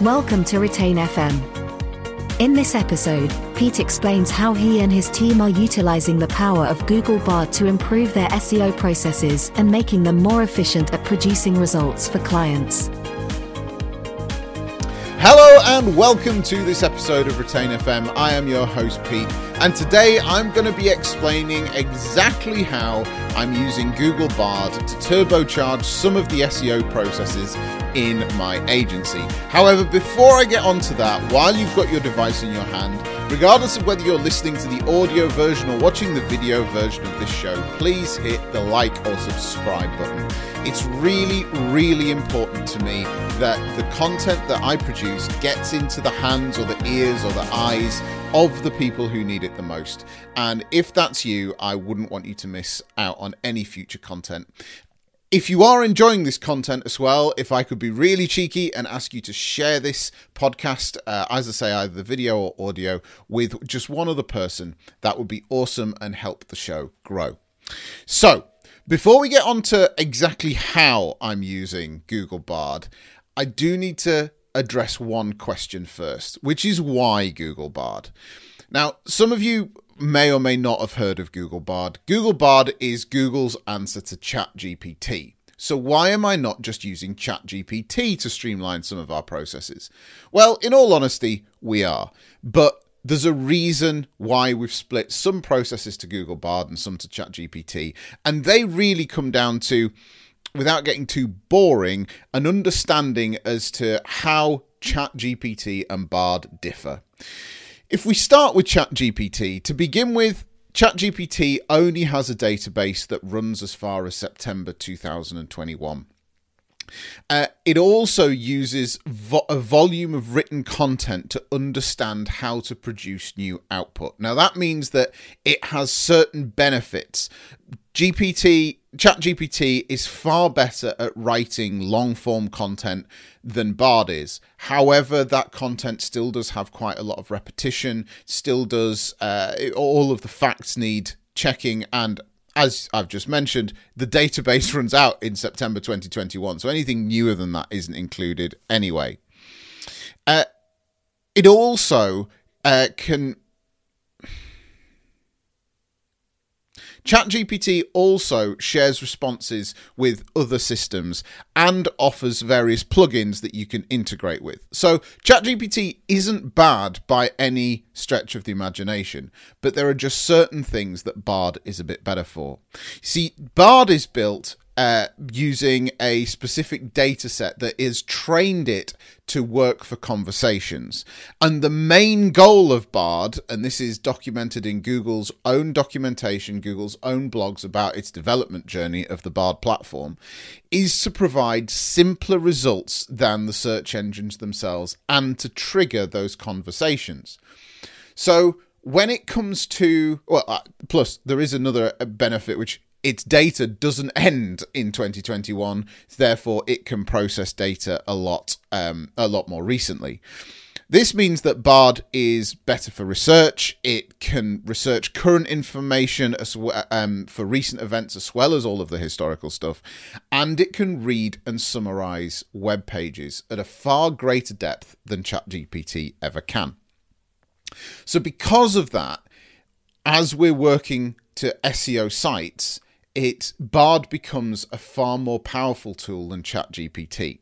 Welcome to Retain FM. In this episode, Pete explains how he and his team are utilizing the power of Google Bard to improve their SEO processes and making them more efficient at producing results for clients. Hello and welcome to this episode of Retain FM. I am your host, Pete, and today I'm going to be explaining exactly how I'm using Google Bard to turbocharge some of the SEO processes in my agency. However, before I get onto that, while you've got your device in your hand, regardless of whether you're listening to the audio version or watching the video version of this show, please hit the like or subscribe button. It's really, really important to me that the content that I produce gets into the hands or the ears or the eyes of the people who need it the most. And if that's you, I wouldn't want you to miss out on any future content. If you are enjoying this content as well, if I could be really cheeky and ask you to share this podcast, uh, as I say, either the video or audio, with just one other person, that would be awesome and help the show grow. So, before we get on to exactly how I'm using Google Bard, I do need to address one question first, which is why Google Bard. Now, some of you may or may not have heard of Google Bard. Google Bard is Google's answer to ChatGPT. So, why am I not just using ChatGPT to streamline some of our processes? Well, in all honesty, we are. But there's a reason why we've split some processes to Google Bard and some to ChatGPT. And they really come down to, without getting too boring, an understanding as to how ChatGPT and Bard differ. If we start with ChatGPT, to begin with, ChatGPT only has a database that runs as far as September 2021. Uh, it also uses vo- a volume of written content to understand how to produce new output. Now, that means that it has certain benefits. GPT ChatGPT is far better at writing long form content than Bard is. However, that content still does have quite a lot of repetition, still does, uh, all of the facts need checking. And as I've just mentioned, the database runs out in September 2021. So anything newer than that isn't included anyway. Uh, it also uh, can ChatGPT also shares responses with other systems and offers various plugins that you can integrate with. So, ChatGPT isn't bad by any stretch of the imagination, but there are just certain things that Bard is a bit better for. See, Bard is built uh, using a specific data set that is trained it to work for conversations. And the main goal of Bard, and this is documented in Google's own documentation, Google's own blogs about its development journey of the Bard platform, is to provide simpler results than the search engines themselves and to trigger those conversations. So, when it comes to well uh, plus there is another benefit which its data doesn't end in 2021 therefore it can process data a lot um, a lot more recently. This means that bard is better for research. It can research current information as well, um, for recent events as well as all of the historical stuff and it can read and summarize web pages at a far greater depth than chatgpt ever can. So because of that as we're working to seo sites it Bard becomes a far more powerful tool than ChatGPT.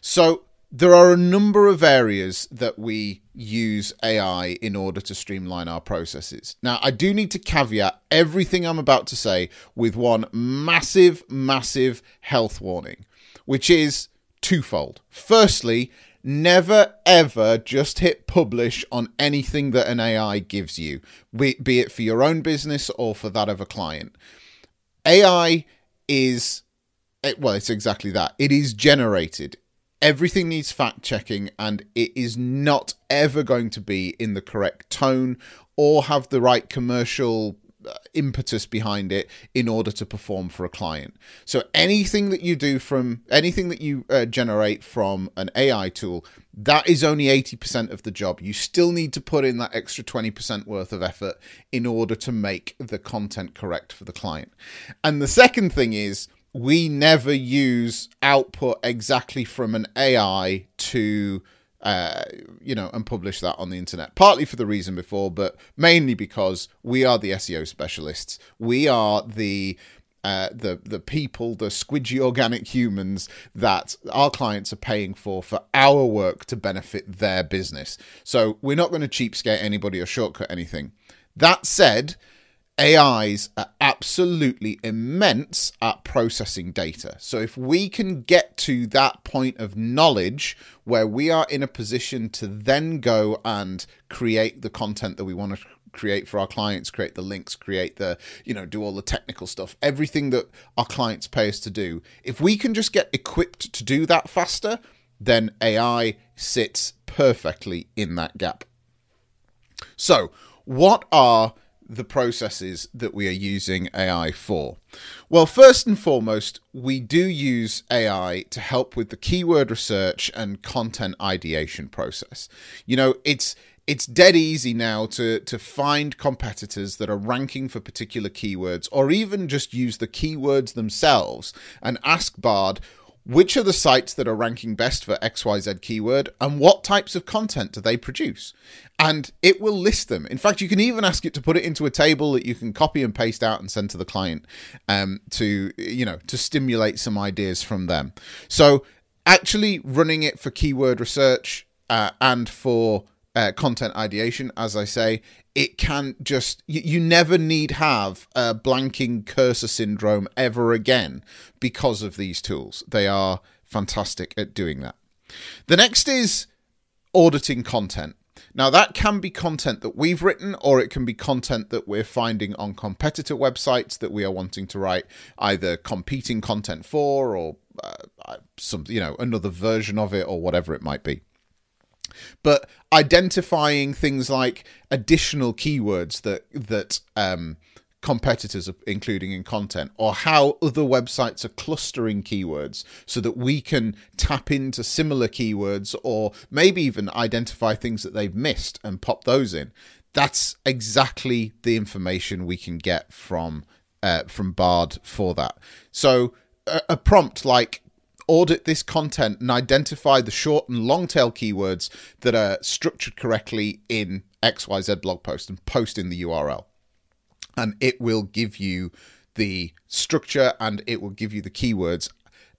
So there are a number of areas that we use AI in order to streamline our processes. Now, I do need to caveat everything I'm about to say with one massive, massive health warning, which is twofold. Firstly, never ever just hit publish on anything that an AI gives you, be, it for your own business or for that of a client. AI is eh, well, it's exactly that. It is generated. Everything needs fact checking, and it is not ever going to be in the correct tone or have the right commercial impetus behind it in order to perform for a client. So anything that you do from anything that you uh, generate from an AI tool, that is only 80% of the job. You still need to put in that extra 20% worth of effort in order to make the content correct for the client. And the second thing is we never use output exactly from an AI to uh, you know, and publish that on the internet. Partly for the reason before, but mainly because we are the SEO specialists. We are the uh, the the people, the squidgy organic humans that our clients are paying for for our work to benefit their business. So we're not going to cheapskate anybody or shortcut anything. That said, AIs are absolutely immense at processing data. So, if we can get to that point of knowledge where we are in a position to then go and create the content that we want to create for our clients, create the links, create the, you know, do all the technical stuff, everything that our clients pay us to do, if we can just get equipped to do that faster, then AI sits perfectly in that gap. So, what are the processes that we are using AI for? Well, first and foremost, we do use AI to help with the keyword research and content ideation process. You know, it's it's dead easy now to to find competitors that are ranking for particular keywords or even just use the keywords themselves and ask Bard which are the sites that are ranking best for XYZ keyword and what types of content do they produce? And it will list them. In fact, you can even ask it to put it into a table that you can copy and paste out and send to the client um, to, you know, to stimulate some ideas from them. So actually running it for keyword research uh, and for uh, content ideation, as I say, it can just you, you never need have a blanking cursor syndrome ever again because of these tools. They are fantastic at doing that. The next is auditing content. Now, that can be content that we've written, or it can be content that we're finding on competitor websites that we are wanting to write either competing content for, or uh, some, you know, another version of it, or whatever it might be but identifying things like additional keywords that that um, competitors are including in content or how other websites are clustering keywords so that we can tap into similar keywords or maybe even identify things that they've missed and pop those in that's exactly the information we can get from uh, from bard for that. So a, a prompt like audit this content and identify the short and long tail keywords that are structured correctly in XYZ blog post and post in the URL. And it will give you the structure and it will give you the keywords.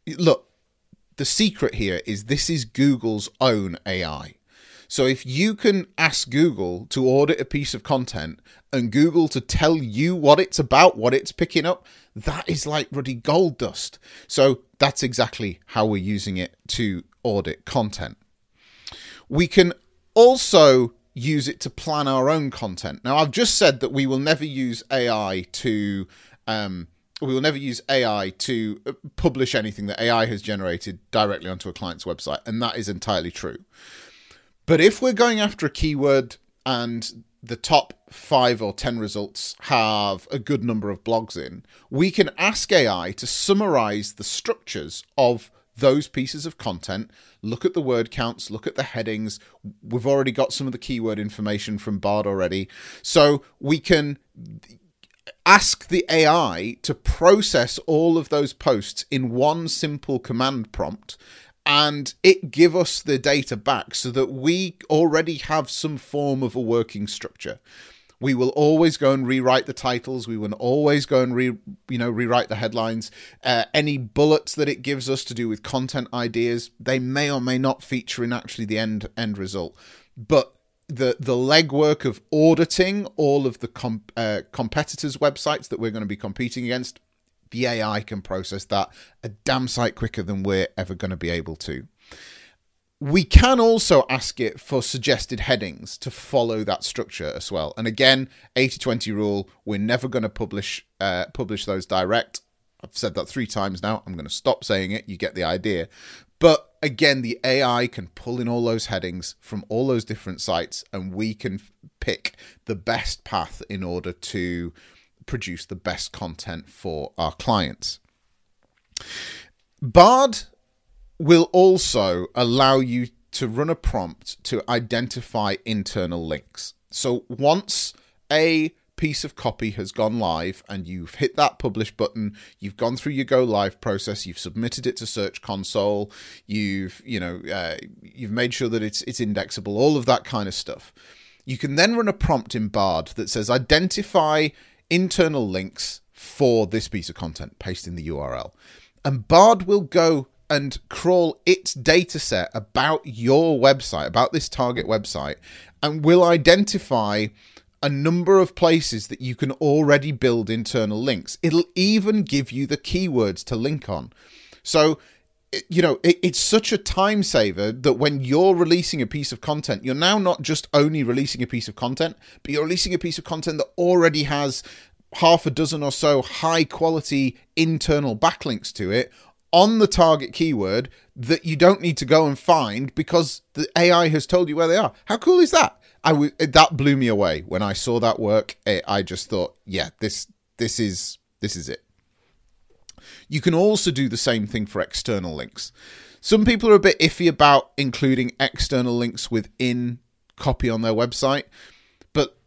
Look, the secret here is this is Google's own AI. So if you can ask Google to audit a piece of content and Google to tell you what it's about, what it's picking up, that is like ruddy gold dust. So that's exactly how we're using it to audit content. We can also use it to plan our own content. Now, I've just said that we will never use AI to. Um, we will never use AI to publish anything that AI has generated directly onto a client's website, and that is entirely true. But if we're going after a keyword and the top five or ten results have a good number of blogs in, we can ask AI to summarize the structures of those pieces of content, look at the word counts, look at the headings. We've already got some of the keyword information from Bard already. So we can ask the AI to process all of those posts in one simple command prompt and it give us the data back so that we already have some form of a working structure. We will always go and rewrite the titles. We will always go and re you know rewrite the headlines. Uh, any bullets that it gives us to do with content ideas they may or may not feature in actually the end end result. But the the legwork of auditing all of the com- uh, competitors websites that we're going to be competing against the AI can process that a damn sight quicker than we're ever going to be able to. We can also ask it for suggested headings to follow that structure as well. And again, 80-20 rule, we're never going to publish uh, publish those direct. I've said that three times now. I'm going to stop saying it. You get the idea. But again, the AI can pull in all those headings from all those different sites, and we can pick the best path in order to produce the best content for our clients. Bard will also allow you to run a prompt to identify internal links. So once a piece of copy has gone live and you've hit that publish button, you've gone through your go live process, you've submitted it to Search Console, you've you know uh, you've made sure that it's it's indexable, all of that kind of stuff. You can then run a prompt in Bard that says identify internal links for this piece of content, paste in the URL, and Bard will go and crawl its data set about your website, about this target website, and will identify a number of places that you can already build internal links. It'll even give you the keywords to link on. So, you know, it, it's such a time saver that when you're releasing a piece of content, you're now not just only releasing a piece of content, but you're releasing a piece of content that already has half a dozen or so high quality internal backlinks to it on the target keyword that you don't need to go and find because the AI has told you where they are. How cool is that? I w- that blew me away when I saw that work. Eh, I just thought, yeah, this this is this is it. You can also do the same thing for external links. Some people are a bit iffy about including external links within copy on their website, but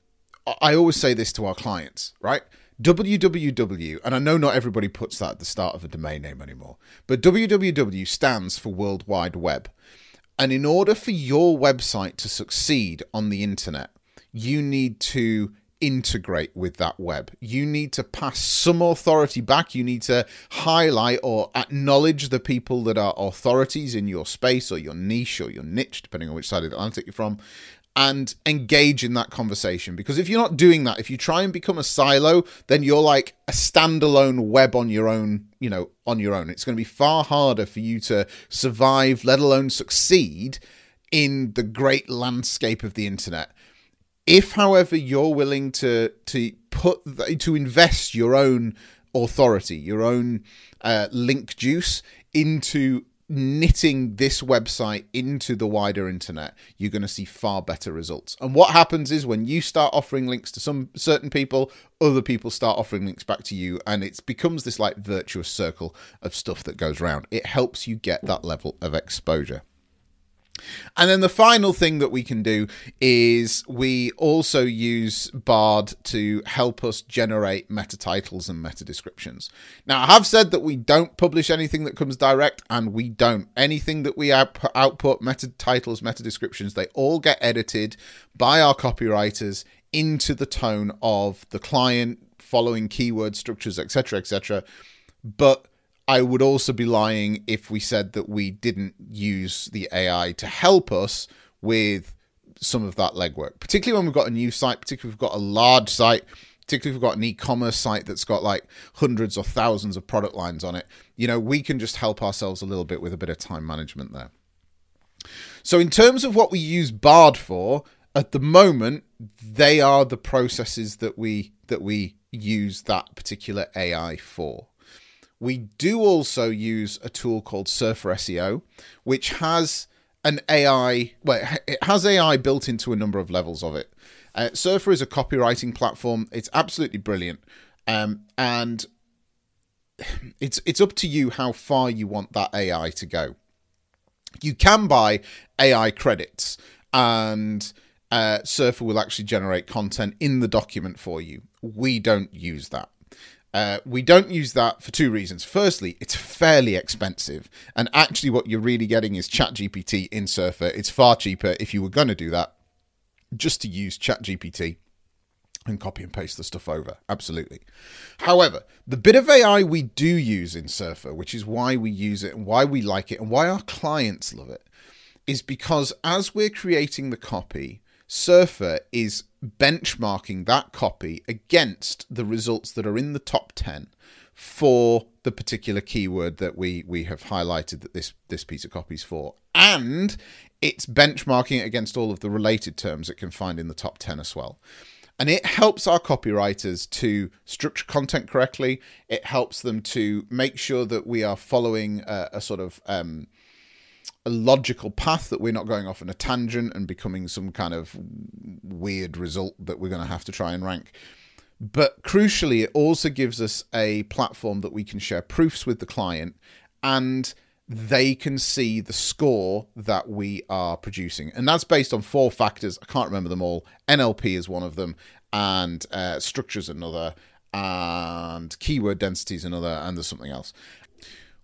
I always say this to our clients, right? www, and I know not everybody puts that at the start of a domain name anymore, but www stands for World Wide Web. And in order for your website to succeed on the internet, you need to integrate with that web. You need to pass some authority back. You need to highlight or acknowledge the people that are authorities in your space or your niche or your niche, depending on which side of the Atlantic you're from, and engage in that conversation. Because if you're not doing that, if you try and become a silo, then you're like a standalone web on your own, you know, on your own. It's going to be far harder for you to survive, let alone succeed in the great landscape of the internet. If, however, you're willing to to put to invest your own authority, your own uh, link juice into knitting this website into the wider internet, you're going to see far better results. And what happens is when you start offering links to some certain people, other people start offering links back to you, and it becomes this like virtuous circle of stuff that goes around. It helps you get that level of exposure. And then the final thing that we can do is we also use Bard to help us generate meta titles and meta descriptions. Now, I have said that we don't publish anything that comes direct, and we don't. Anything that we output, meta titles, meta descriptions, they all get edited by our copywriters into the tone of the client, following keyword structures, etc., etc. But I would also be lying if we said that we didn't use the AI to help us with some of that legwork, particularly when we've got a new site, particularly if we've got a large site, particularly if we've got an e-commerce site that's got like hundreds or thousands of product lines on it. You know, we can just help ourselves a little bit with a bit of time management there. So in terms of what we use Bard for, at the moment, they are the processes that we that we use that particular AI for. We do also use a tool called Surfer SEO, which has an AI, well, it has AI built into a number of levels of it. Uh, Surfer is a copywriting platform. It's absolutely brilliant. Um, and it's it's up to you how far you want that AI to go. You can buy AI credits, and uh, Surfer will actually generate content in the document for you. We don't use that. Uh, we don't use that for two reasons. Firstly, it's fairly expensive, and actually, what you're really getting is ChatGPT in Surfer. It's far cheaper if you were going to do that, just to use ChatGPT and copy and paste the stuff over. Absolutely. However, the bit of AI we do use in Surfer, which is why we use it and why we like it and why our clients love it, is because as we're creating the copy, Surfer is benchmarking that copy against the results that are in the top 10 for the particular keyword that we we have highlighted that this this piece of copy is for. And it's benchmarking it against all of the related terms it can find in the top 10 as well. And it helps our copywriters to structure content correctly. It helps them to make sure that we are following a, a sort of um, a logical path that we're not going off on a tangent and becoming some kind of weird result that we're going to have to try and rank. But crucially, it also gives us a platform that we can share proofs with the client and they can see the score that we are producing. And that's based on four factors. I can't remember them all. NLP is one of them. and uh, structures another, and keyword density is another, and there's something else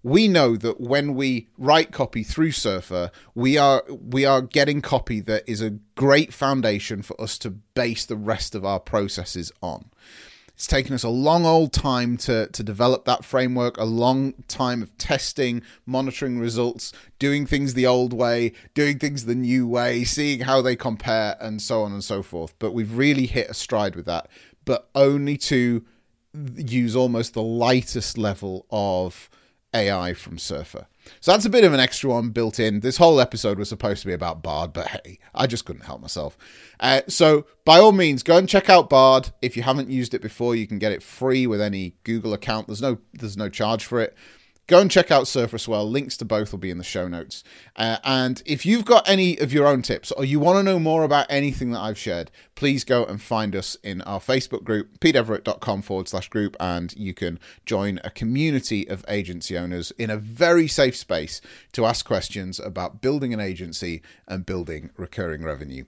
we know that when we write copy through Surfer, we are we are getting copy that is a great foundation for us to base the rest of our processes on. It's taken us a long old time to, to develop that framework, a long time of testing, monitoring results, doing things the old way, doing things the new way, seeing how they compare, and so on and so forth. But we've really hit a stride with that, but only to use almost the lightest level of AI from Surfer. So that's a bit of an extra one built in. This whole episode was supposed to be about Bard, but hey, I just couldn't help myself. Uh, so by all means, go and check out Bard. If you haven't used it before, you can get it free with any Google account. There's no there's no charge for it go and check out Surfer as well. Links to both will be in the show notes. Uh, and if you've got any of your own tips or you want to know more about anything that I've shared, please go and find us in our Facebook group, peteeverett.com forward slash group, and you can join a community of agency owners in a very safe space to ask questions about building an agency and building recurring revenue.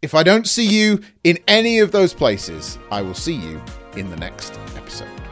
If I don't see you in any of those places, I will see you in the next episode.